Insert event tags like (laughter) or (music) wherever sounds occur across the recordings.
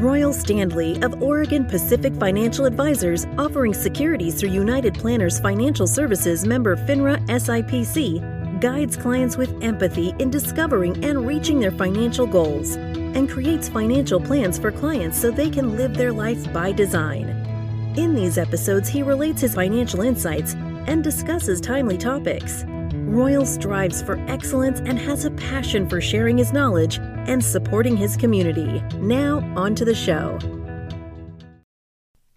Royal Standley of Oregon Pacific Financial Advisors, offering securities through United Planners Financial Services member FINRA SIPC, guides clients with empathy in discovering and reaching their financial goals and creates financial plans for clients so they can live their life by design. In these episodes, he relates his financial insights and discusses timely topics. Royal strives for excellence and has a passion for sharing his knowledge and supporting his community. Now, on to the show.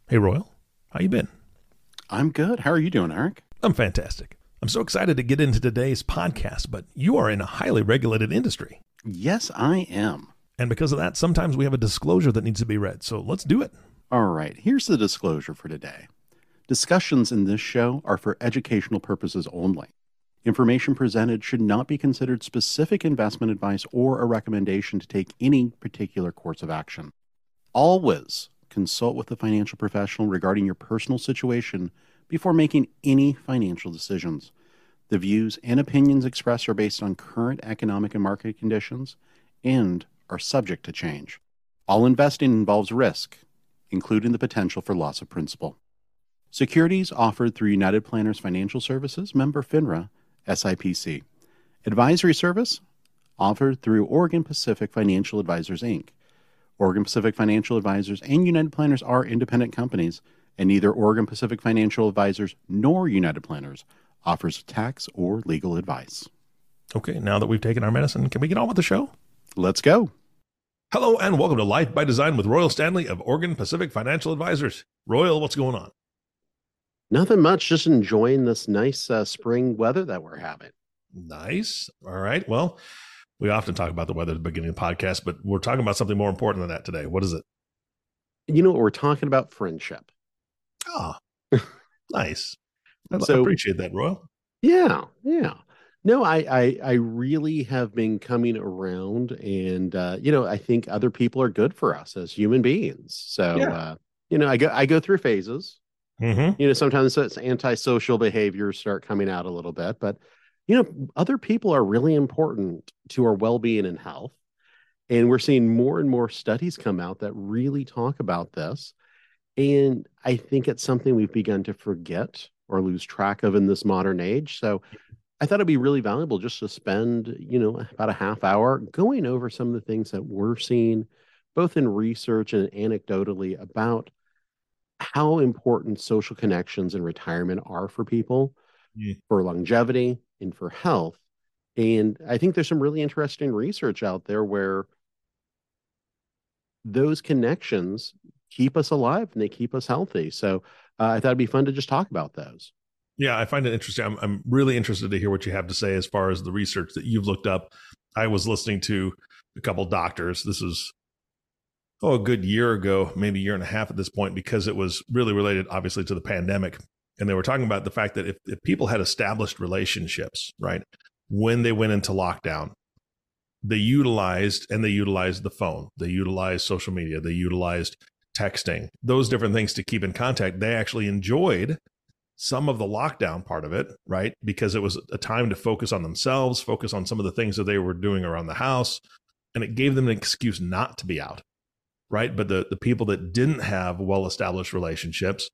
Hey, Royal. How you been? I'm good. How are you doing, Eric? I'm fantastic. I'm so excited to get into today's podcast, but you are in a highly regulated industry. Yes, I am. And because of that, sometimes we have a disclosure that needs to be read. So let's do it. All right. Here's the disclosure for today. Discussions in this show are for educational purposes only. Information presented should not be considered specific investment advice or a recommendation to take any particular course of action. Always consult with a financial professional regarding your personal situation before making any financial decisions. The views and opinions expressed are based on current economic and market conditions and are subject to change. All investing involves risk, including the potential for loss of principal. Securities offered through United Planners Financial Services, member FINRA, SIPC. Advisory service offered through Oregon Pacific Financial Advisors, Inc. Oregon Pacific Financial Advisors and United Planners are independent companies, and neither Oregon Pacific Financial Advisors nor United Planners offers tax or legal advice. Okay, now that we've taken our medicine, can we get on with the show? Let's go. Hello, and welcome to Life by Design with Royal Standley of Oregon Pacific Financial Advisors. Royal, what's going on? Nothing much, just enjoying this nice uh, spring weather that we're having. Nice. All right. Well, we often talk about the weather at the beginning of the podcast, but we're talking about something more important than that today. What is it? You know what? We're talking about friendship. Oh, (laughs) nice. I so, appreciate that, Royal. Yeah. Yeah. No, I, I, I really have been coming around, and uh, you know, I think other people are good for us as human beings. So, yeah. uh, you know, I go I go through phases. Mm-hmm. You know, sometimes it's antisocial behaviors start coming out a little bit, but you know, other people are really important to our well-being and health. And we're seeing more and more studies come out that really talk about this. And I think it's something we've begun to forget or lose track of in this modern age. So I thought it'd be really valuable just to spend, you know, about a half hour going over some of the things that we're seeing, both in research and anecdotally, about how important social connections in retirement are for people mm. for longevity and for health. And I think there's some really interesting research out there where those connections keep us alive and they keep us healthy. So uh, I thought it'd be fun to just talk about those. Yeah, I find it interesting. I'm, I'm really interested to hear what you have to say as far as the research that you've looked up. I was listening to a couple doctors. This was oh, a good year ago, maybe a year and a half at this point, because it was really related, obviously, to the pandemic. And they were talking about the fact that if, if people had established relationships, right, when they went into lockdown, they utilized and they utilized the phone, they utilized social media, they utilized texting, those different things to keep in contact. They actually enjoyed some of the lockdown part of it, right? Because it was a time to focus on themselves, focus on some of the things that they were doing around the house. And it gave them an excuse not to be out right? But the the people that didn't have well established relationships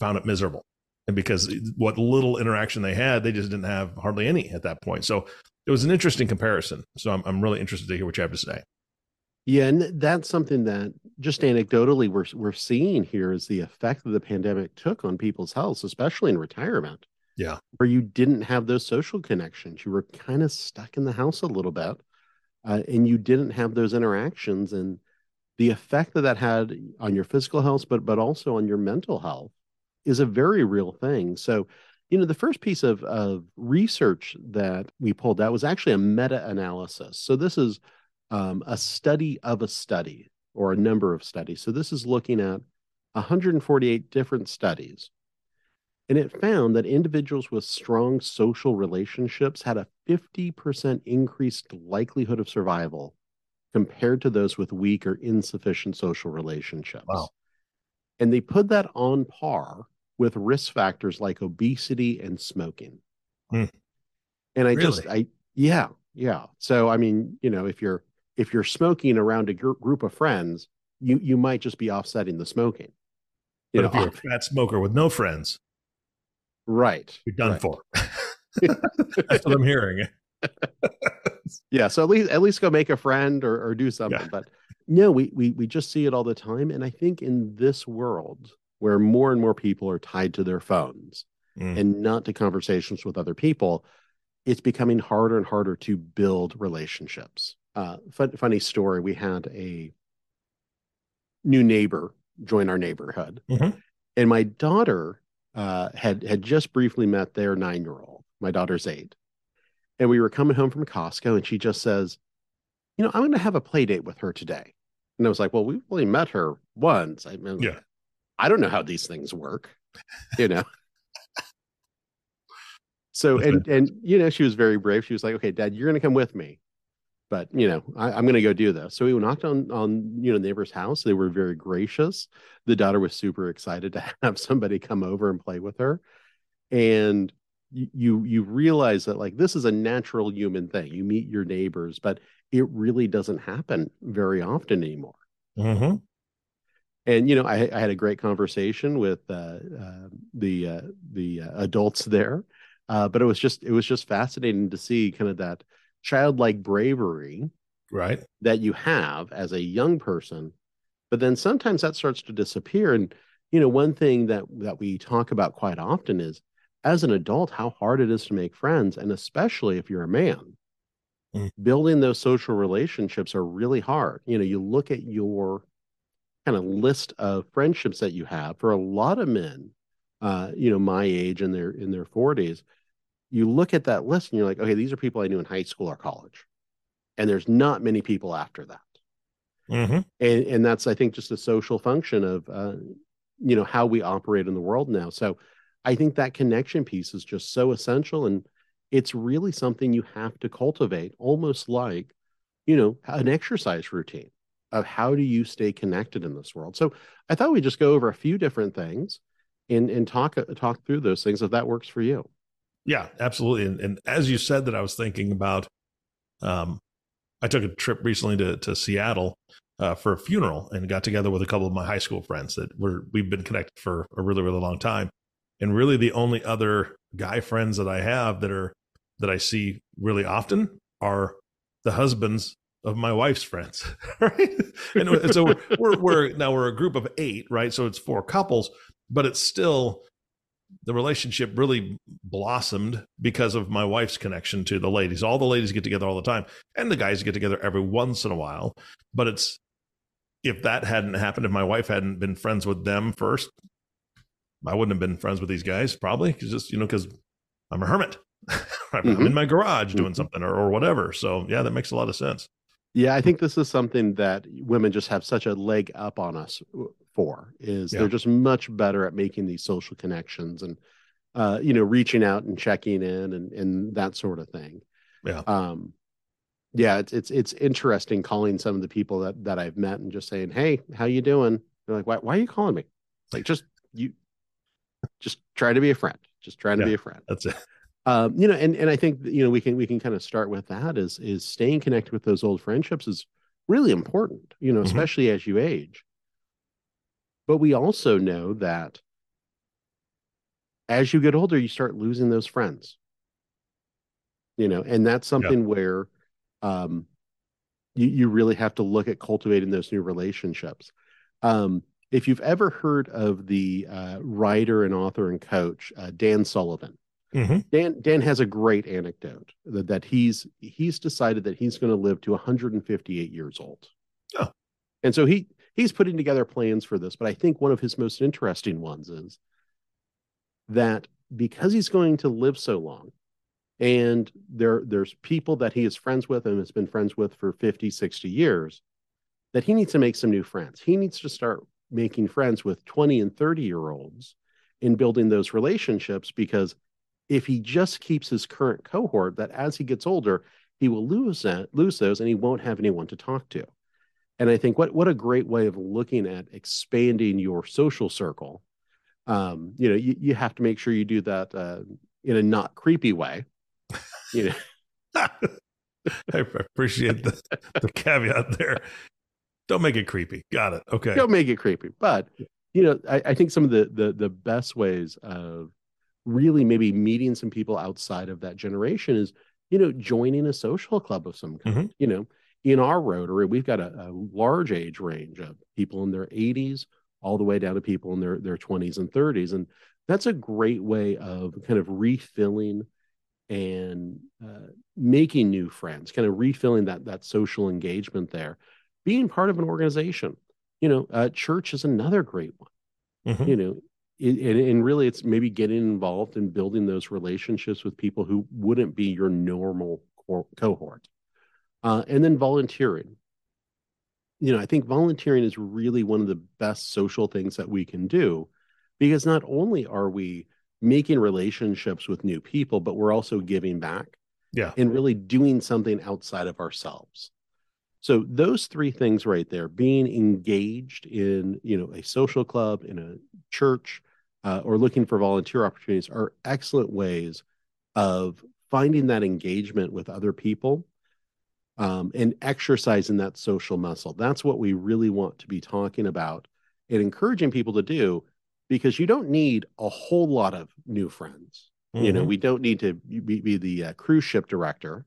found it miserable, and because what little interaction they had, they just didn't have hardly any at that point. So it was an interesting comparison. So I'm I'm really interested to hear what you have to say. Yeah, and that's something that just anecdotally we're we're seeing here is the effect that the pandemic took on people's health, especially in retirement. Yeah, where you didn't have those social connections, you were kind of stuck in the house a little bit, uh, and you didn't have those interactions, and the effect that that had on your physical health, but but also on your mental health, is a very real thing. So, you know, the first piece of of research that we pulled out was actually a meta analysis. So this is um, a study of a study or a number of studies. So this is looking at 148 different studies. And it found that individuals with strong social relationships had a 50% increased likelihood of survival compared to those with weak or insufficient social relationships. Wow. And they put that on par with risk factors like obesity and smoking. Mm. And I really? just, I, yeah, yeah. So, I mean, you know, if you're, if you're smoking around a gr- group of friends, you you might just be offsetting the smoking. You but know, if you're a fat smoker with no friends, right, you're done right. for. (laughs) (laughs) That's what I'm hearing. (laughs) yeah, so at least at least go make a friend or, or do something. Yeah. But no, we, we we just see it all the time, and I think in this world where more and more people are tied to their phones mm. and not to conversations with other people, it's becoming harder and harder to build relationships. Uh, fun, funny story: we had a new neighbor join our neighborhood, mm-hmm. and my daughter uh, had had just briefly met their nine year old. My daughter's eight, and we were coming home from Costco, and she just says, "You know, I'm going to have a play date with her today." And I was like, "Well, we've only met her once. I mean, yeah. I don't know how these things work, you know." so and and you know, she was very brave. She was like, "Okay, Dad, you're going to come with me." But you know, I, am going to go do this. So we knocked on on you know neighbor's house. They were very gracious. The daughter was super excited to (laughs) have somebody come over and play with her, and you you realize that like this is a natural human thing. You meet your neighbors but it really doesn't happen very often anymore. Mm-hmm. and you know I, I, had a great conversation with uh, uh, the uh, the uh, adults there uh, but it was just it was just fascinating to see kind of that childlike bravery right. that you have as a young person but then sometimes that starts to disappear. And you know one thing that that we talk about quite often is as an adult how hard it is to make friends and especially if you're a man. Mm. building those social relationships are really hard. You know you look at your kind of list of friendships that you have. For a lot of men uh you know my age in their in their 40s you look at that list and you're like okay these are people i knew in high school or college. And there's not many people after that. Mm-hmm. and and that's i think just a social function of uh you know how we operate in the world now. So I think that connection piece is just so essential. And it's really something you have to cultivate, almost like, you know, an exercise routine of how do you stay connected in this world. So I thought we'd just go over a few different things and, and talk, talk through those things if that works for you. Yeah, absolutely. And, and as you said that, I was thinking about, um, I took a trip recently to, to Seattle uh, for a funeral and got together with a couple of my high school friends that were we've been connected for a really really long time and really the only other guy friends that I have that are that I see really often are the husbands of my wife's friends, (laughs) right? and so we're, (laughs) we're, we're now we're a group of eight, right? So it's four couples, but it's still the relationship really blossomed because of my wife's connection to the ladies. All the ladies get together all the time, and the guys get together every once in a while. But it's if that hadn't happened, if my wife hadn't been friends with them first, I wouldn't have been friends with these guys probably because just you know because I'm a hermit. (laughs) I'm mm-hmm. in my garage doing mm-hmm. something or, or whatever. So yeah, that makes a lot of sense. Yeah, I think this is something that women just have such a leg up on us for. Is yeah. they're just much better at making these social connections and uh, you know reaching out and checking in and and that sort of thing. Yeah. Um, yeah, it's it's it's interesting calling some of the people that that I've met and just saying, "Hey, how you doing?" They're like, "Why why are you calling me?" Like just you just try to be a friend. Just trying to yeah, be a friend. That's it. Um, you know, and and I think you know we can we can kind of start with that is is staying connected with those old friendships is really important. You know, mm-hmm. especially as you age. But we also know that as you get older, you start losing those friends. You know, and that's something yeah. where um, you you really have to look at cultivating those new relationships. Um, if you've ever heard of the uh, writer and author and coach uh, Dan Sullivan, mm-hmm. Dan Dan has a great anecdote that, that he's he's decided that he's going to live to 158 years old. Oh. And so he he's putting together plans for this, but I think one of his most interesting ones is that because he's going to live so long and there there's people that he is friends with and has been friends with for 50 60 years that he needs to make some new friends he needs to start making friends with 20 and 30 year olds in building those relationships because if he just keeps his current cohort that as he gets older he will lose that lose those and he won't have anyone to talk to. And i think what what a great way of looking at expanding your social circle. Um, you know you, you have to make sure you do that uh, in a not creepy way. You know? (laughs) I appreciate the, the caveat there Don't make it creepy. Got it. Okay. Don't make it creepy. But you know, I, I think some of the the the best ways of really maybe meeting some people outside of that generation is, you know, joining a social club of some kind. Mm-hmm. You know, in our Rotary, we've got a, a large age range of people in their 80s all the way down to people in their their 20s and 30s, and that's a great way of kind of refilling and uh, making new friends, kind of refilling that that social engagement there being part of an organization. You know, uh, church is another great one. Mhm. You know, it, and, and really it's maybe getting involved in building those relationships with people who wouldn't be your normal co- cohort. Uh, and then volunteering. You know, I think volunteering is really one of the best social things that we can do because not only are we making relationships with new people, but we're also giving back Yeah. and really doing something outside of ourselves. So those three things right there, being engaged in, you know, a social club, in a church, uh, or looking for volunteer opportunities are excellent ways of finding that engagement with other people um, and exercising that social muscle. That's what we really want to be talking about and encouraging people to do because you don't need a whole lot of new friends. You know, Mhm. we don't need to be, be the uh, cruise ship director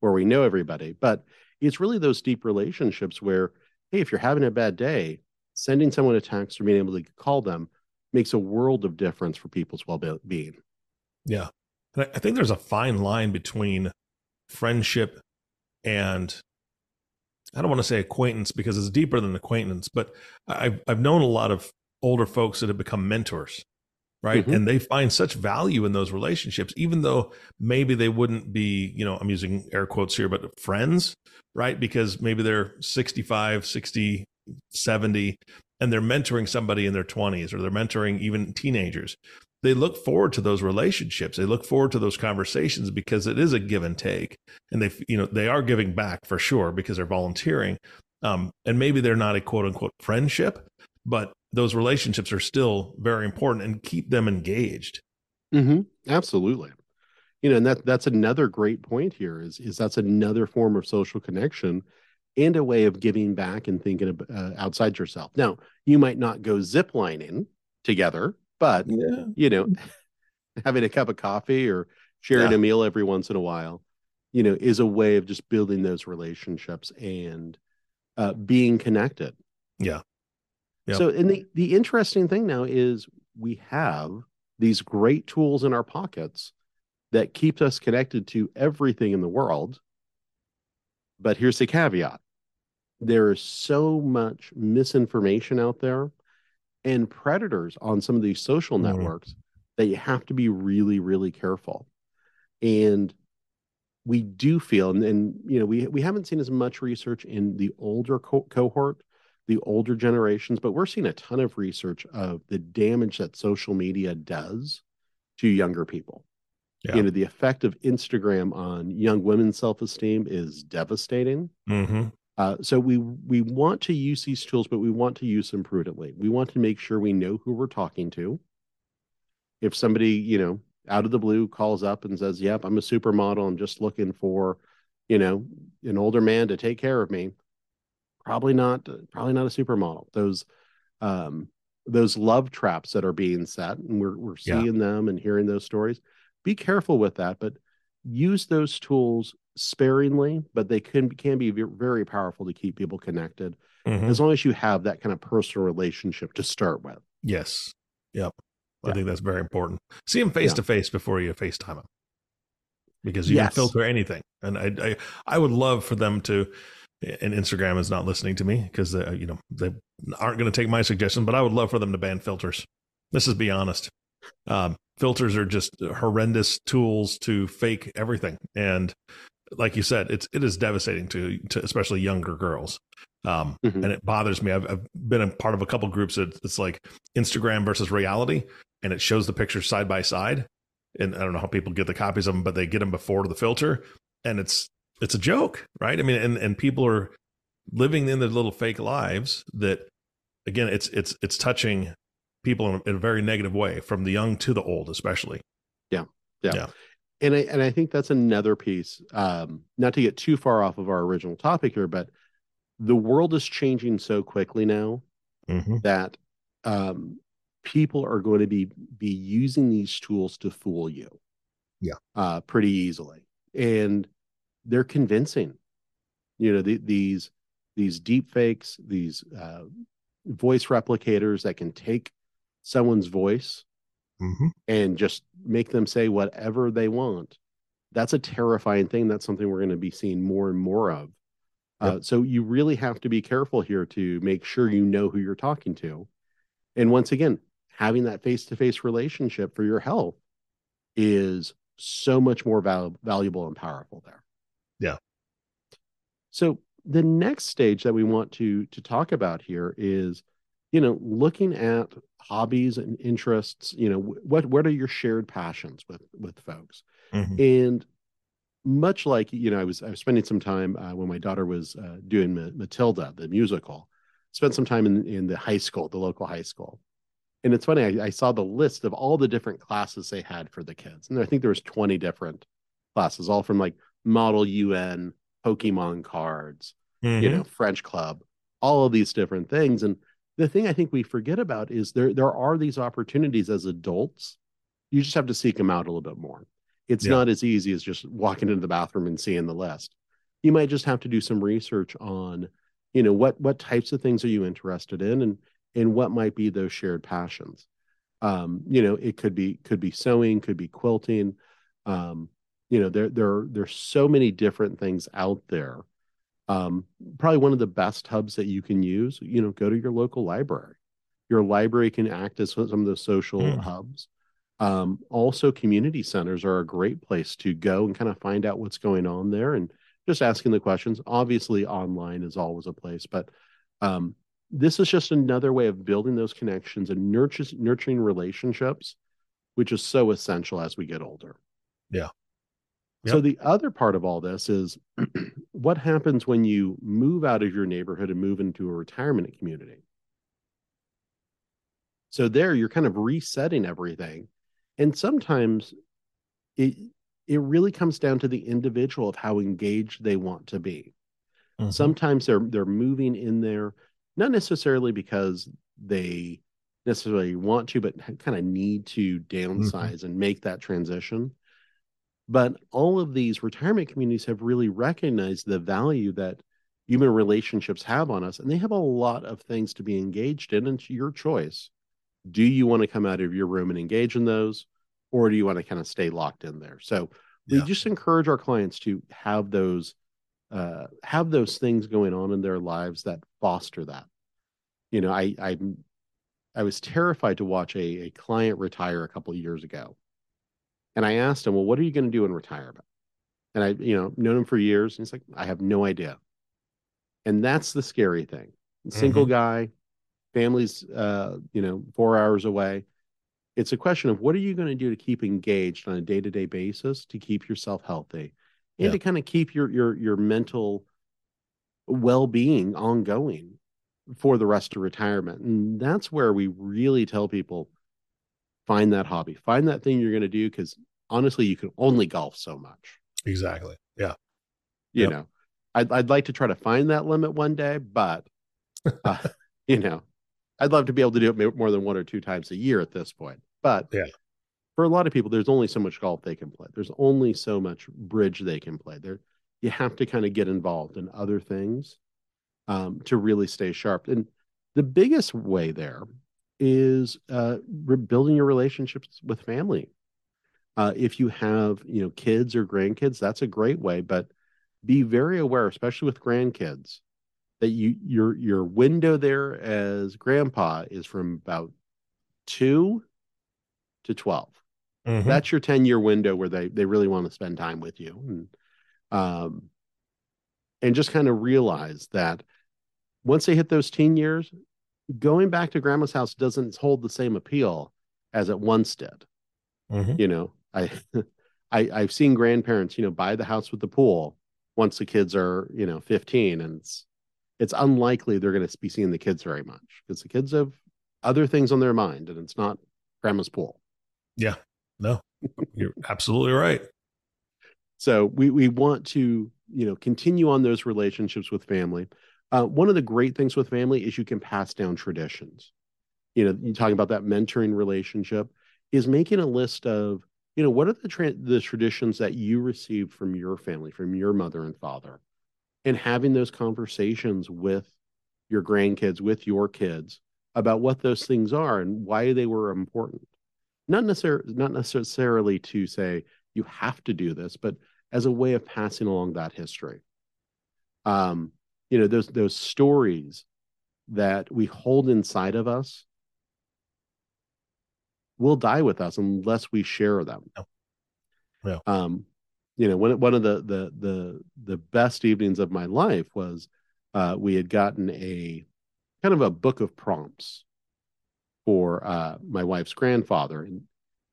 where we know everybody, but it's really those deep relationships where, hey, if you're having a bad day, sending someone a text or being able to call them makes a world of difference for people's well-being. Yeah. And I- think there's a fine line between friendship and I don't want to say acquaintance because it's deeper than acquaintance, but I've I've known a lot of older folks that have become mentors, right? Mhm. And they find such value in those relationships, even though maybe they wouldn't be, you know, I'm using air quotes here, but friends, right? Because maybe they're 65, 60, 70, and they're mentoring somebody in their 20s or they're mentoring even teenagers they look forward to those relationships they look forward to those conversations because it is a give and take and they you know they are giving back for sure because they're volunteering um, and maybe they're not a quote unquote friendship but those relationships are still very important and keep them engaged Mm-hmm. Absolutely. You know, and that that's another great point here is is that's another form of social connection and a way of giving back and thinking of, uh, outside yourself. Now, you might not go ziplining together, but yeah you know, (laughs) having a cup of coffee or sharing Yeah. a meal every once in a while, you know, is a way of just building those relationships and uh, being connected. Yeah. Yep. So, and the the interesting thing now is we have these great tools in our pockets that keep us connected to everything in the world. But here's the caveat: there is so much misinformation out there and predators on some of these social Mhm. networks that you have to be really, really careful. And we do feel, and, and you know, we we haven't seen as much research in the older co- cohort, the older generations, but we're seeing a ton of research of the damage that social media does to younger people. Yeah. You know, the effect of Instagram on young women's self-esteem is devastating. hmm Uh, so we we want to use these tools, but we want to use them prudently. We want to make sure we know who we're talking to. If somebody, you know, out of the blue calls up and says, "Yep, I'm a supermodel. I'm just looking for, you know, an older man to take care of me," probably not. Probably not a supermodel. Those, um, those love traps that are being set, and we're we're Yeah. seeing them and hearing those stories. Be careful with that, but use those tools sparingly, but they can can be very powerful to keep people connected hmm as long as you have that kind of personal relationship to start with. yes yep i Yeah. think that's very important see them face to face before you facetime them because you Yes. can filter anything and I, I i would love for them to and instagram is not listening to me because uh, you know they aren't going to take my suggestion but i would love for them to ban filters. Let's just be honest. Um, filters are just horrendous tools to fake everything. And like you said it's it is devastating to, to especially younger girls. Um, Mhm. and it bothers me. I've, I've been a part of a couple groups that it's like instagram versus reality and it shows the pictures side by side. And i don't know how people get the copies of them but they get them before the filter and it's it's a joke right i mean and and people are living in their little fake lives that again it's it's it's touching people in a, in a very negative way from the young to the old especially Yeah. Yeah. yeah. And I and I think that's another piece. Um, not to get too far off of our original topic here, but the world is changing so quickly now Mm-hmm. that um, people are going to be be using these tools to fool you. Yeah. uh, pretty easily, and they're convincing. You know, the, these these deep fakes, these uh, voice replicators that can take someone's voice Mm-hmm. and just make them say whatever they want. That's a terrifying thing. That's something we're going to be seeing more and more of. Uh, so you really have to be careful here to make sure you know who you're talking to. And once again, having that face to face relationship for your health is so much more val- valuable and powerful there. Yeah. So the next stage that we want to to talk about here is, you know, looking at hobbies and interests. You know, what what are your shared passions with with folks? Mm-hmm. And much like you know, I was I was spending some time uh, when my daughter was uh, doing Ma- Matilda, the musical. Spent some time in in the high school, the local high school, and it's funny. I, I saw the list of all the different classes they had for the kids, and I think there was twenty different classes, all from like Model UN, Pokemon cards, Mm-hmm. you know, French club, all of these different things. And the thing I think we forget about is there there are these opportunities as adults. You just have to seek them out a little bit more. It's Yeah. not as easy as just walking into the bathroom and seeing the list. You might just have to do some research on, you know, what what types of things are you interested in and and what might be those shared passions. Um, you know, it could be could be sewing, could be quilting. Um, you know, there there there's so many different things out there. Um, probably one of the best hubs that you can use you know go to your local library. Your library can act as some of those social Mm. hubs. Um, also community centers are a great place to go and kind of find out what's going on there and just asking the questions. Obviously online is always a place but um, this is just another way of building those connections and nurtures, nurturing relationships which is so essential as we get older. Yeah. So the other part of all this is (clears throat) what happens when you move out of your neighborhood and move into a retirement community. So there you're kind of resetting everything. And sometimes it it really comes down to the individual of how engaged they want to be. Mhm. Sometimes they're they're moving in there not necessarily because they necessarily want to, but kind of need to downsize and make that transition. But all of these retirement communities have really recognized the value that human relationships have on us, and they have a lot of things to be engaged in. And it's your choice. Do you want to come out of your room and engage in those, or do you want to kind of stay locked in there? So we Yeah. just encourage our clients to have those uh, have those things going on in their lives that foster that. You know, I I I was terrified to watch a, a client retire a couple of years ago. And I asked him, Well, what are you going to do in retirement? And I, you know, known him for years. And he's like, I have no idea. And that's the scary thing. Single guy, family's uh, you know, four hours away. It's a question of what are you going to do to keep engaged on a day-to-day basis to keep yourself healthy and Yeah. to kind of keep your your your mental well-being ongoing for the rest of retirement. And that's where we really tell people find that hobby, find that thing you're going to do because honestly, you can only golf so much. Exactly. Yeah. You Yep. know, I'd, I'd like to try to find that limit one day, but, (laughs) uh, you know, I'd love to be able to do it more than one or two times a year at this point. But Yeah. for a lot of people, there's only so much golf they can play. There's only so much bridge they can play. There, you have to kind of get involved in other things um, to really stay sharp. And the biggest way there is uh, rebuilding your relationships with family. Uh, if you have, you know, kids or grandkids, that's a great way. But be very aware, especially with grandkids, that you your your window there as grandpa is from about two to 12 Mhm. that's your 10 year window where they they really want to spend time with you and um and just kind of realize that once they hit those teen years going back to grandma's house doesn't hold the same appeal as it once did Mhm. you know i (laughs) i i've seen grandparents you know buy the house with the pool once the kids are you know 15 and it's it's unlikely they're going to be seeing the kids very much because the kids have other things on their mind and it's not grandma's pool Yeah. No, you're absolutely right. So we we want to you know continue on those relationships with family. Uh, one of the great things with family is you can pass down traditions. You know, you talking about that mentoring relationship is making a list of, you know, what are the tra- the traditions that you received from your family, from your mother and father, and having those conversations with your grandkids, with your kids about what those things are and why they were important. Not necessarily, not necessarily to say you have to do this, but as a way of passing along that history. Um, you know, those those stories that we hold inside of us will die with us unless we share them. Yeah. yeah. Um, you know, one one of the the the the best evenings of my life was uh, we had gotten a kind of a book of prompts for uh, my wife's grandfather, and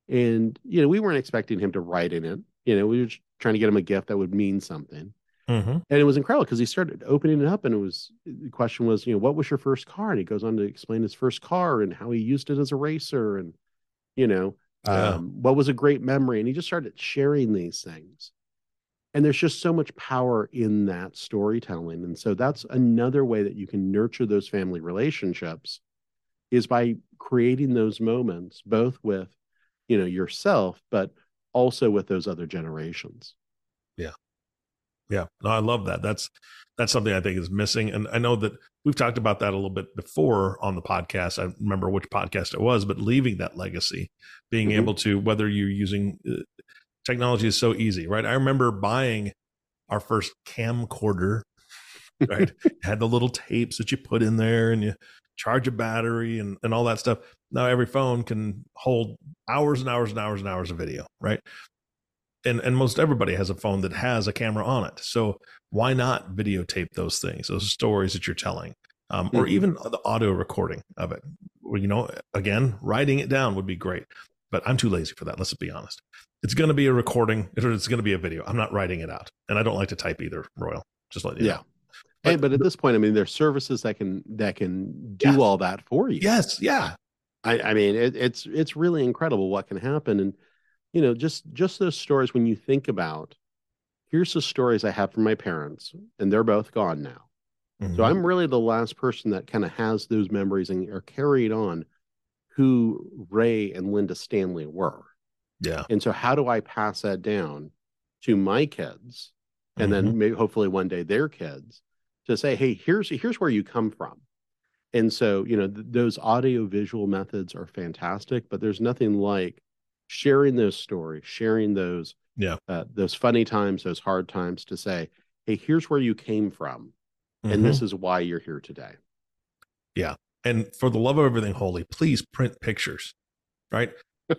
and you know we weren't expecting him to write in it. You know, we were trying to get him a gift that would mean something. Mm-hmm. And it was incredible because he started opening it up, and it was the question was, you know, what was your first car? And he goes on to explain his first car and how he used it as a racer, and you know, Yeah. um, what was a great memory. And he just started sharing these things. And there's just so much power in that storytelling. And so that's another way that you can nurture those family relationships is by creating those moments, both with, you know, yourself, but also with those other generations. Yeah, no, I love that. That's that's something I think is missing, and I know that we've talked about that a little bit before on the podcast. I remember which podcast it was, but leaving that legacy, being Mhm. able to whether you're using uh, technology is so easy, right? I remember buying our first camcorder, right? (laughs) Had the little tapes that you put in there, and you charge a battery and and all that stuff. Now every phone can hold hours and hours and hours and hours of video, right? And and most everybody has a phone that has a camera on it. So why not videotape those things, those stories that you're telling, um, or Mhm. even the audio recording of it? Well, you know, again, writing it down would be great, but I'm too lazy for that. Let's be honest. It's going to be a recording, or it's going to be a video. I'm not writing it out, and I don't like to type either. Royal, just let you Yeah. know. Hey, but at this point, I mean, there's services that can that can do Yeah. all that for you. Yes, yeah, I, I mean, it, it's it's really incredible what can happen, and you know, just just those stories when you think about, here's the stories I have from my parents, and they're both gone now. Mhm. So I'm really the last person that kind of has those memories and are carried on who Ray and Linda Standley were. yeah, And so how do I pass that down to my kids and Mhm. then maybe hopefully one day their kids to say, hey, here's here's where you come from. And so, you know, th- those audio visual methods are fantastic, but there's nothing like sharing those stories, sharing those Yeah. uh, those funny times, those hard times to say, hey, here's where you came from Mhm. and this is why you're here today. Yeah, and for the love of everything holy, please print pictures, right?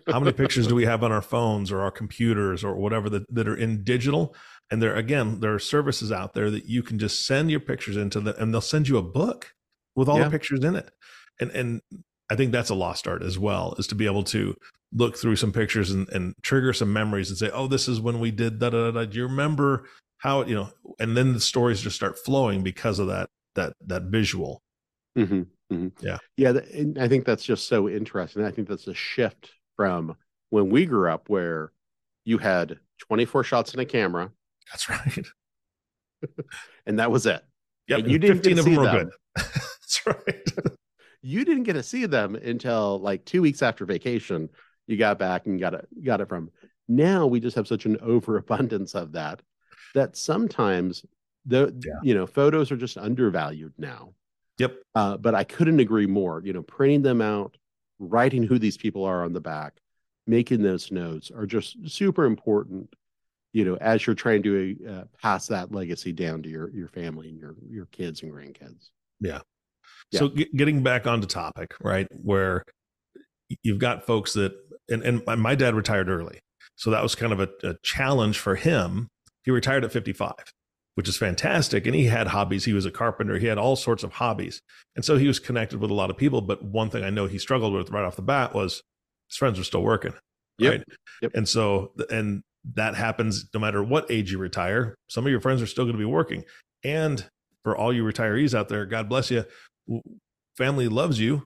How many pictures do we have on our phones or our computers or whatever that, that are in digital? And there, again, there are services out there that you can just send your pictures into the, and they'll send you a book with all Yeah. the pictures in it. And, and I think that's a lost art as well, is to be able to look through some pictures and, and trigger some memories and say, oh, this is when we did da da da. Do you remember how, you know, and then the stories just start flowing because of that, that, that visual. hmm hmm Yeah. Yeah. and I think that's just so interesting. I think that's a shift from when we grew up where you had 24 shots in a camera That's right. (laughs) and that was it. Yep, And you didn't 15 of them were them. good. (laughs) That's right. (laughs) You didn't get to see them until like two weeks after vacation. You got back and got it got it from. Now we just have such an (laughs) overabundance of that that sometimes the Yeah. you know photos are just undervalued now. Yep. Uh, but I couldn't agree more. You know, printing them out, writing who these people are on the back, making those notes are just super important. You know, as you're trying to uh, pass that legacy down to your your family and your your kids and grandkids. Yeah. So get, getting back onto topic, right? Where you've got folks that, and, and my- dad retired early. So that was kind of a, a challenge for him. He retired at 55, which is fantastic. And he had hobbies. He was a carpenter. He had all sorts of hobbies. And so he was connected with a lot of people. But one thing I know he struggled with right off the bat was his friends were still working. Yep. Right. Yep. And so, and that happens no matter what age you retire. Some of your friends are still going to be working. And for all you retirees out there, God bless you. Family loves you.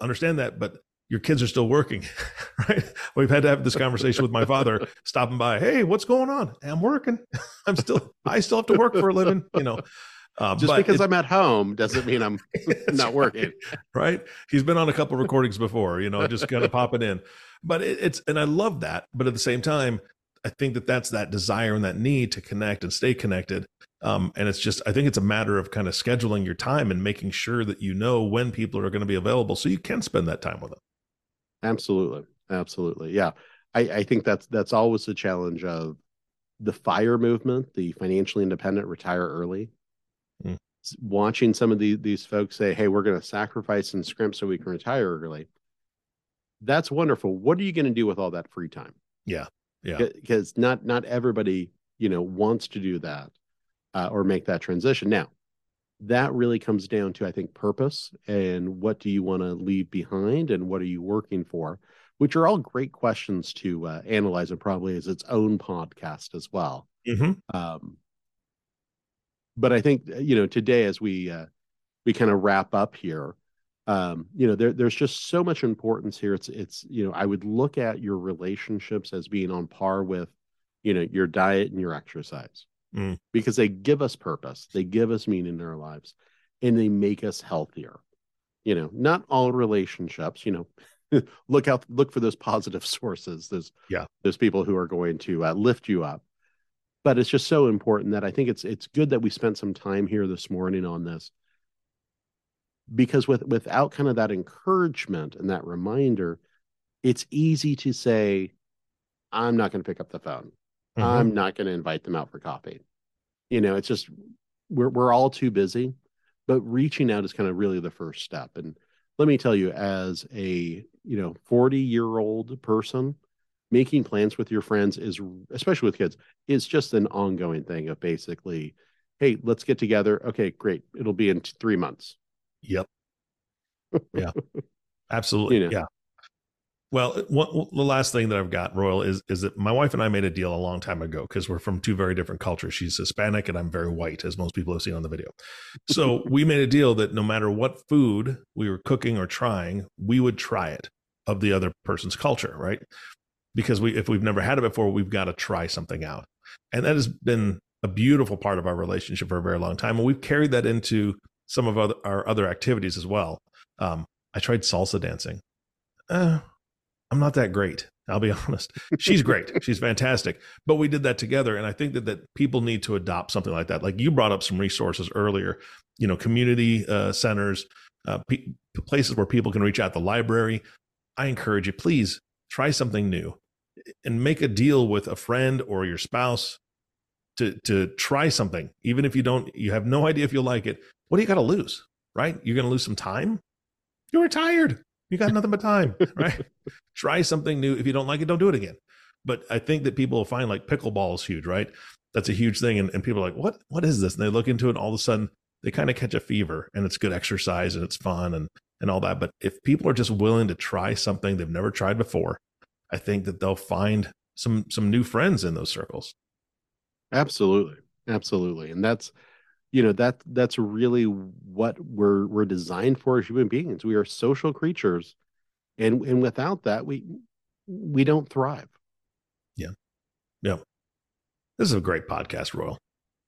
Understand that, but your kids are still working, (laughs) right? We've had to have this conversation with my father stopping by. Hey, what's going on? I'm working. (laughs) I'm still, I still have to work for a living, you know. Uh, Just because it, I'm at home doesn't mean I'm (laughs) not working. Right. He's been on a couple recordings before, you know, just kind of popping in. But it, it's, and I love that. But at the same time, I think that that's that desire and that need to connect and stay connected. Um, and it's just, I think it's a matter of kind of scheduling your time and making sure that you know when people are going to be available so you can spend that time with them. Absolutely. Absolutely. Yeah. I, I think that's, that's always the challenge of the fire movement, the financially independent retire early. Mm. Watching some of the, these folks say, Hey, we're going to sacrifice and scrimp so we can retire early. That's wonderful. What are you going to do with all that free time? Yeah. Yeah. Because not not everybody, you know, wants to do that uh, or make that transition. Now, that really comes down to I think purpose and what do you want to leave behind and what are you working for, which are all great questions to uh, analyze and probably as its own podcast as well. Mm-hmm. Um, but I think you know today as we uh, we kind of wrap up here, um, you know, there, there's just so much importance here. It's, it's, you know, I would look at your relationships as being on par with, you know, your diet and your exercise mm. because they give us purpose, they give us meaning in our lives, and they make us healthier. You know, not all relationships, you know, (laughs) look out, look for those positive (laughs) sources. There's, yeah, there's people who are going to uh, lift you up. But it's just so important that I think it's it's good that we spent some time here this morning on this because with without kind of that encouragement and that reminder it's easy to say i'm not going to pick up the phone mm-hmm. i'm not going to invite them out for coffee you know it's just we're we're all too busy but reaching out is kind of really the first step and let me tell you as a you know 40 year old person making plans with your friends is especially with kids is just an ongoing thing of basically hey let's get together okay great it'll be in 3 months Yep. (laughs) Yeah. Absolutely. You know. Yeah. Well, one, the last thing that I've got, Royal, is is that my wife and I made a deal a long time ago because we're from two very different cultures. She's Hispanic and I'm very white, as most people have seen on the video. So (laughs) we made a deal that no matter what food we were cooking or trying, we would try it of the other person's culture, right? Because we, if we've never had it before, we've got to try something out, and that has been a beautiful part of our relationship for a very long time, and we've carried that into some of other, our other activities as well. Um, I tried salsa dancing. Uh, I'm not that great. I'll be (laughs) honest. She's great. She's fantastic. But we did that together. And I think that, that people need to adopt something like that. Like you brought up some resources earlier, you know, community uh, centers, uh, p- places where people can reach out, the library. I encourage you, please try something new and make a deal with a friend or your spouse to, to try something. Even if you don't, you have no idea if you'll like it, what do you got to lose? Right? You're going to lose some time. You're retired. You got nothing but time, (laughs) right? Try something new. If you don't like it, don't do it again. But I think that people will find like pickleball is huge, right? That's a huge thing. And, and people are like, what, what is this? And they look into it and all of a sudden they kind of catch a fever and it's good exercise and it's fun and, and all that. But if people are just willing to try something they've never tried before, I think that they'll find some, some new friends in those circles. Absolutely. Absolutely. And that's, you know that that's really what we're we're designed for as human beings. We are social creatures and and without that we we don't thrive. Yeah. Yeah. This is a great podcast royal.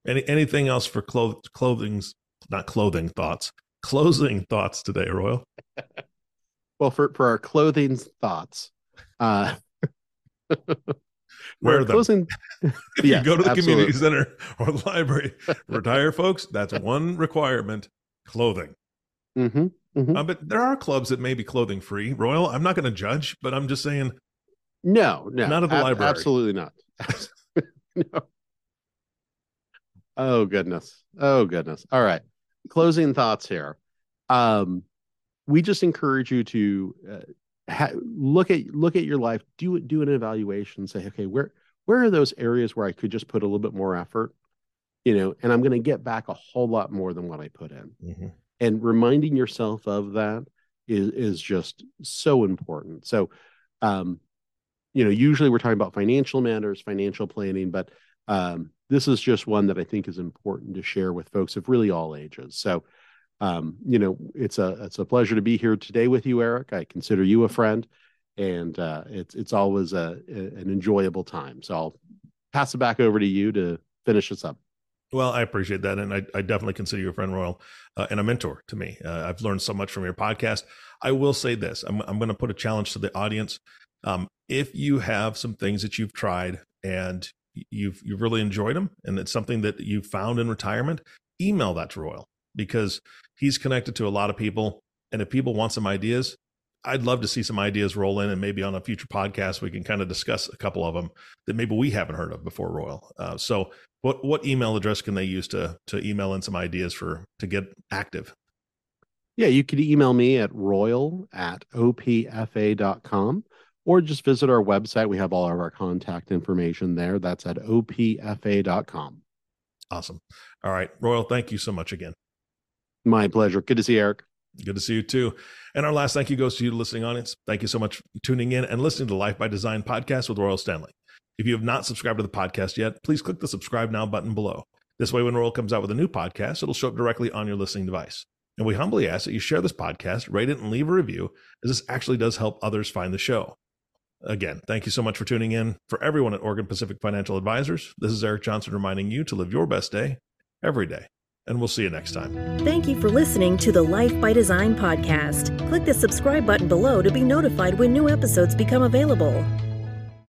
Any anything else for cloth clothing's not clothing thoughts closing thoughts today royal? (laughs) Well for for our clothing thoughts uh (laughs) wear them. Closing... (laughs) if yes, you go to the absolutely. community center or the library, retire (laughs) folks, that's one requirement clothing. Mm-hmm, mm-hmm. Uh, but there are clubs that may be clothing free. Royal, I'm not going to judge, but I'm just saying. No, no, not at the ab- library. Absolutely not. (laughs) no. Oh goodness. Oh goodness. All right. Closing thoughts here. Um, we just encourage you to uh, ha- look at look at your life do do an evaluation say okay where where are those areas where i could just put a little bit more effort? You know and i'm going to get back a whole lot more than what i put in. Mm-hmm. and reminding yourself of that is is just so important. So um you know usually we're talking about financial matters financial planning but um this is just one that i think is important to share with folks of really all ages. So um, you know, it's a it's a pleasure to be here today with you, Eric. I consider you a friend, and uh, it's it's always a, a, an enjoyable time. So I'll pass it back over to you to finish us up. Well, I appreciate that. And I, I definitely consider you a friend, Royal, uh, and a mentor to me. Uh, I've learned so much from your podcast. I will say this I'm, I'm going to put a challenge to the audience. Um, if you have some things that you've tried and you've, you've really enjoyed them and it's something that you found in retirement, email that to Royal because he's connected to a lot of people. And if people want some ideas, I'd love to see some ideas roll in, and maybe on a future podcast we can kind of discuss a couple of them that maybe we haven't heard of before, Royal. Uh, so, what what email address can they use to to email in some ideas for to get active? Yeah, you could email me at royal at opfa.com or just visit our website. We have all of our contact information there. That's at opfa.com. Awesome. All right, Royal, thank you so much again. My pleasure. Good to see you, Eric. Good to see you too. And our last thank you goes to you, listening audience. Thank you so much for tuning in and listening to Life by Design podcast with Royal Standley. If you have not subscribed to the podcast yet, please click the subscribe now button below. This way, when Royal comes out with a new podcast, it'll show up directly on your listening device. And we humbly ask that you share this podcast, rate it, and leave a review, as this actually does help others find the show. Again, thank you so much for tuning in. For everyone at Oregon Pacific Financial Advisors, this is Eric Johnson reminding you to live your best day every day and we'll see you next time. Thank you for listening to the Life by Design podcast. Click the subscribe button below to be notified when new episodes become available.